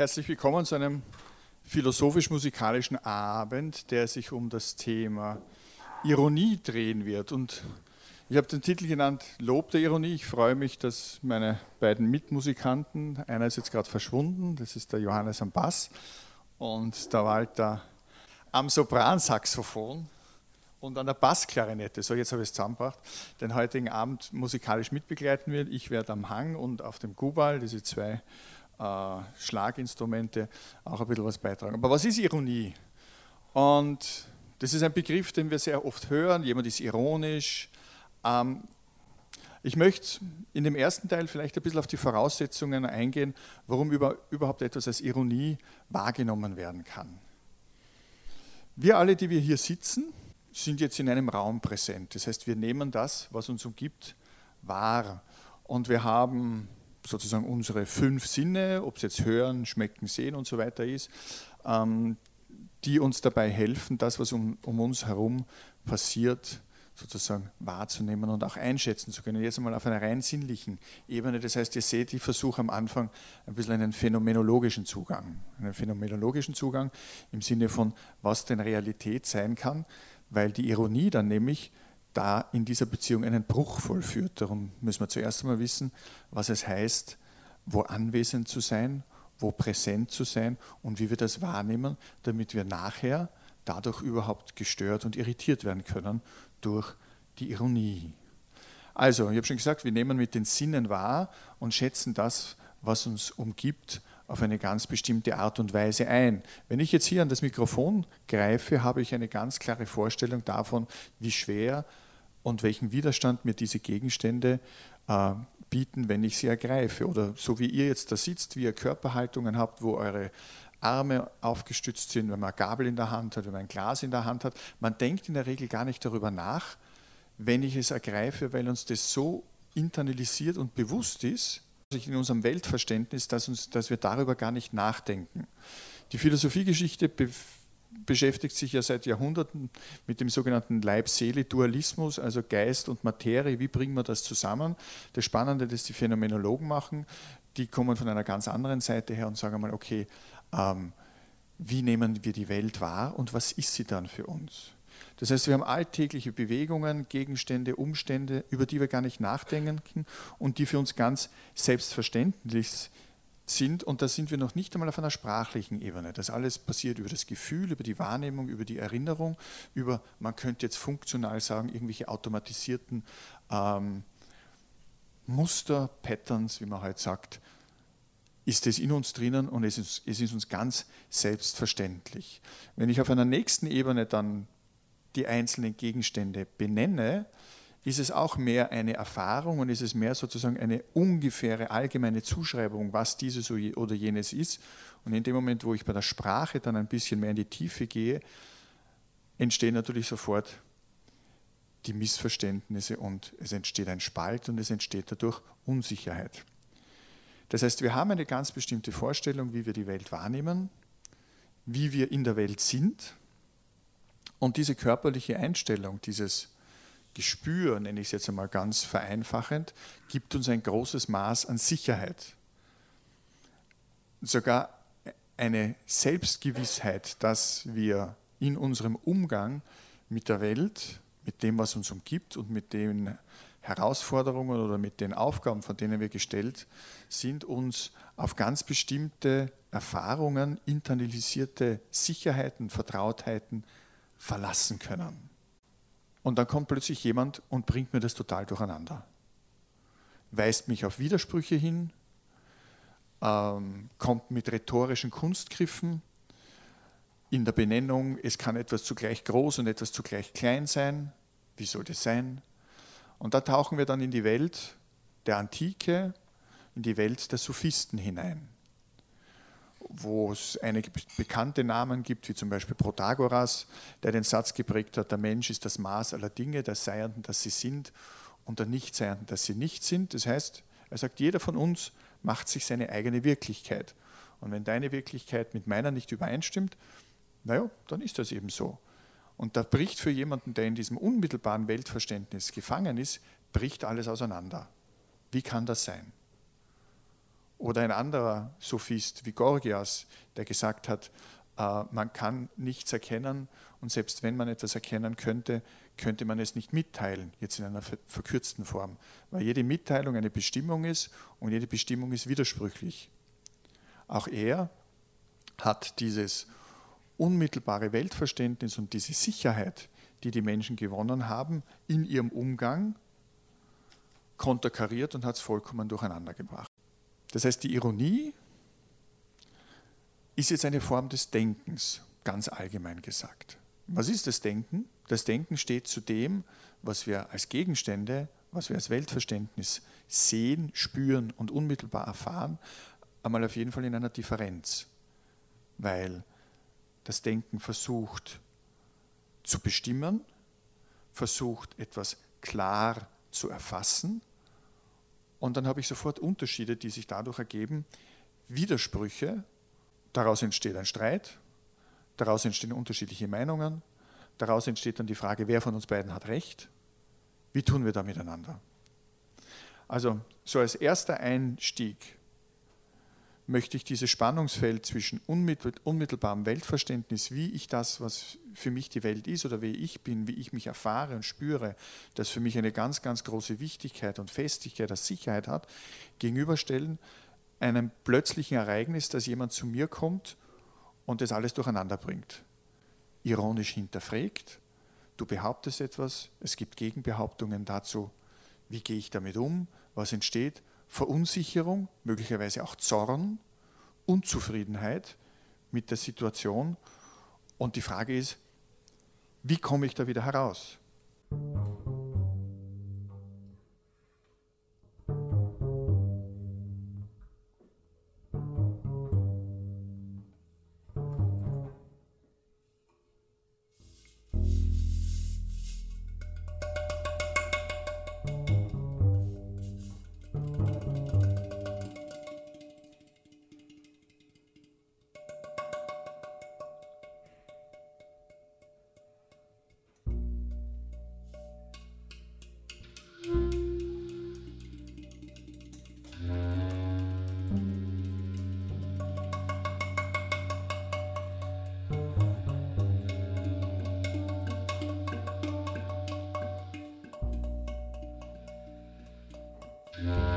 Herzlich willkommen zu einem philosophisch-musikalischen Abend, der sich um das Thema Ironie drehen wird. Und ich habe den Titel genannt Lob der Ironie. Ich freue mich, dass meine beiden Mitmusikanten, einer ist jetzt gerade verschwunden, das ist der Johannes am Bass und der Walter am Sopransaxophon und an der Bassklarinette. So, jetzt habe ich es zusammengebracht. Den heutigen Abend musikalisch mitbegleiten wird. Ich werde am Hang und auf dem Gubal, diese zwei Schlaginstrumente, auch ein bisschen was beitragen. Aber was ist Ironie? Und das ist ein Begriff, den wir sehr oft hören. Jemand ist ironisch, ähm, ich möchte in dem ersten Teil vielleicht ein bisschen auf die Voraussetzungen eingehen, warum über, überhaupt etwas als Ironie wahrgenommen werden kann. Wir alle, die wir hier sitzen, sind jetzt in einem Raum präsent. Das heißt, wir nehmen das, was uns umgibt, wahr. Und wir haben sozusagen unsere fünf Sinne, ob es jetzt Hören, Schmecken, Sehen und so weiter ist, ähm, die uns dabei helfen, das, was um, um uns herum passiert, sozusagen wahrzunehmen und auch einschätzen zu können. Jetzt einmal auf einer rein sinnlichen Ebene. Das heißt, ihr seht, ich versuche am Anfang ein bisschen einen phänomenologischen Zugang. Einen phänomenologischen Zugang im Sinne von, was denn Realität sein kann, weil die Ironie dann nämlich da in dieser Beziehung einen Bruch vollführt. Darum müssen wir zuerst einmal wissen, was es heißt, wo anwesend zu sein, wo präsent zu sein und wie wir das wahrnehmen, damit wir nachher dadurch überhaupt gestört und irritiert werden können durch die Ironie. Also, ich habe schon gesagt, wir nehmen mit den Sinnen wahr und schätzen das, was uns umgibt, auf eine ganz bestimmte Art und Weise ein. Wenn ich jetzt hier an das Mikrofon greife, habe ich eine ganz klare Vorstellung davon, wie schwer und welchen Widerstand mir diese Gegenstände äh, bieten, wenn ich sie ergreife. Oder so wie ihr jetzt da sitzt, wie ihr Körperhaltungen habt, wo eure Arme aufgestützt sind, wenn man eine Gabel in der Hand hat, wenn man ein Glas in der Hand hat. Man denkt in der Regel gar nicht darüber nach, wenn ich es ergreife, weil uns das so internalisiert und bewusst ist, in unserem Weltverständnis, dass, uns, dass wir darüber gar nicht nachdenken. Die Philosophiegeschichte be beschäftigt sich ja seit Jahrhunderten mit dem sogenannten Leib-Seele-Dualismus, also Geist und Materie. Wie bringen wir das zusammen? Das Spannende, das die Phänomenologen machen, die kommen von einer ganz anderen Seite her und sagen einmal, okay, ähm, wie nehmen wir die Welt wahr und was ist sie dann für uns? Das heißt, wir haben alltägliche Bewegungen, Gegenstände, Umstände, über die wir gar nicht nachdenken und die für uns ganz selbstverständlich sind. Und da sind wir noch nicht einmal auf einer sprachlichen Ebene. Das alles passiert über das Gefühl, über die Wahrnehmung, über die Erinnerung, über, man könnte jetzt funktional sagen, irgendwelche automatisierten ähm, Muster, Patterns, wie man heute sagt, ist es in uns drinnen und es ist, es ist uns ganz selbstverständlich. Wenn ich auf einer nächsten Ebene dann die einzelnen Gegenstände benenne, ist es auch mehr eine Erfahrung und ist es mehr sozusagen eine ungefähre allgemeine Zuschreibung, was dieses oder jenes ist. Und in dem Moment, wo ich bei der Sprache dann ein bisschen mehr in die Tiefe gehe, entstehen natürlich sofort die Missverständnisse und es entsteht ein Spalt und es entsteht dadurch Unsicherheit. Das heißt, wir haben eine ganz bestimmte Vorstellung, wie wir die Welt wahrnehmen, wie wir in der Welt sind. Und diese körperliche Einstellung, dieses Gespür, nenne ich es jetzt einmal ganz vereinfachend, gibt uns ein großes Maß an Sicherheit. Sogar eine Selbstgewissheit, dass wir in unserem Umgang mit der Welt, mit dem, was uns umgibt und mit den Herausforderungen oder mit den Aufgaben, von denen wir gestellt sind, uns auf ganz bestimmte Erfahrungen, internalisierte Sicherheiten, Vertrautheiten verlassen können. Und dann kommt plötzlich jemand und bringt mir das total durcheinander. Weist mich auf Widersprüche hin, ähm, kommt mit rhetorischen Kunstgriffen in der Benennung, es kann etwas zugleich groß und etwas zugleich klein sein. Wie soll das sein? Und da tauchen wir dann in die Welt der Antike, in die Welt der Sophisten hinein, wo es einige bekannte Namen gibt, wie zum Beispiel Protagoras, der den Satz geprägt hat, der Mensch ist das Maß aller Dinge, der Seienden, dass sie sind und der Nichtseienden, dass sie nicht sind. Das heißt, er sagt, jeder von uns macht sich seine eigene Wirklichkeit. Und wenn deine Wirklichkeit mit meiner nicht übereinstimmt, naja, dann ist das eben so. Und da bricht für jemanden, der in diesem unmittelbaren Weltverständnis gefangen ist, bricht alles auseinander. Wie kann das sein? Oder ein anderer Sophist wie Gorgias, der gesagt hat, äh, man kann nichts erkennen und selbst wenn man etwas erkennen könnte, könnte man es nicht mitteilen, jetzt in einer verkürzten Form, weil jede Mitteilung eine Bestimmung ist und jede Bestimmung ist widersprüchlich. Auch er hat dieses unmittelbare Weltverständnis und diese Sicherheit, die die Menschen gewonnen haben, in ihrem Umgang konterkariert und hat es vollkommen durcheinander gebracht. Das heißt, die Ironie ist jetzt eine Form des Denkens, ganz allgemein gesagt. Was ist das Denken? Das Denken steht zu dem, was wir als Gegenstände, was wir als Weltverständnis sehen, spüren und unmittelbar erfahren, einmal auf jeden Fall in einer Differenz. Weil das Denken versucht zu bestimmen, versucht etwas klar zu erfassen und dann habe ich sofort Unterschiede, die sich dadurch ergeben, Widersprüche, daraus entsteht ein Streit, daraus entstehen unterschiedliche Meinungen, daraus entsteht dann die Frage, wer von uns beiden hat Recht, wie tun wir da miteinander. Also so als erster Einstieg möchte ich dieses Spannungsfeld zwischen unmittelbarem Weltverständnis, wie ich das, was für mich die Welt ist oder wie ich bin, wie ich mich erfahre und spüre, das für mich eine ganz, ganz große Wichtigkeit und Festigkeit als Sicherheit hat, gegenüberstellen einem plötzlichen Ereignis, dass jemand zu mir kommt und das alles durcheinander bringt. Ironisch hinterfragt, du behauptest etwas, es gibt Gegenbehauptungen dazu, wie gehe ich damit um, was entsteht Verunsicherung, möglicherweise auch Zorn, Unzufriedenheit mit der Situation. Und die Frage ist, wie komme ich da wieder heraus? Yeah.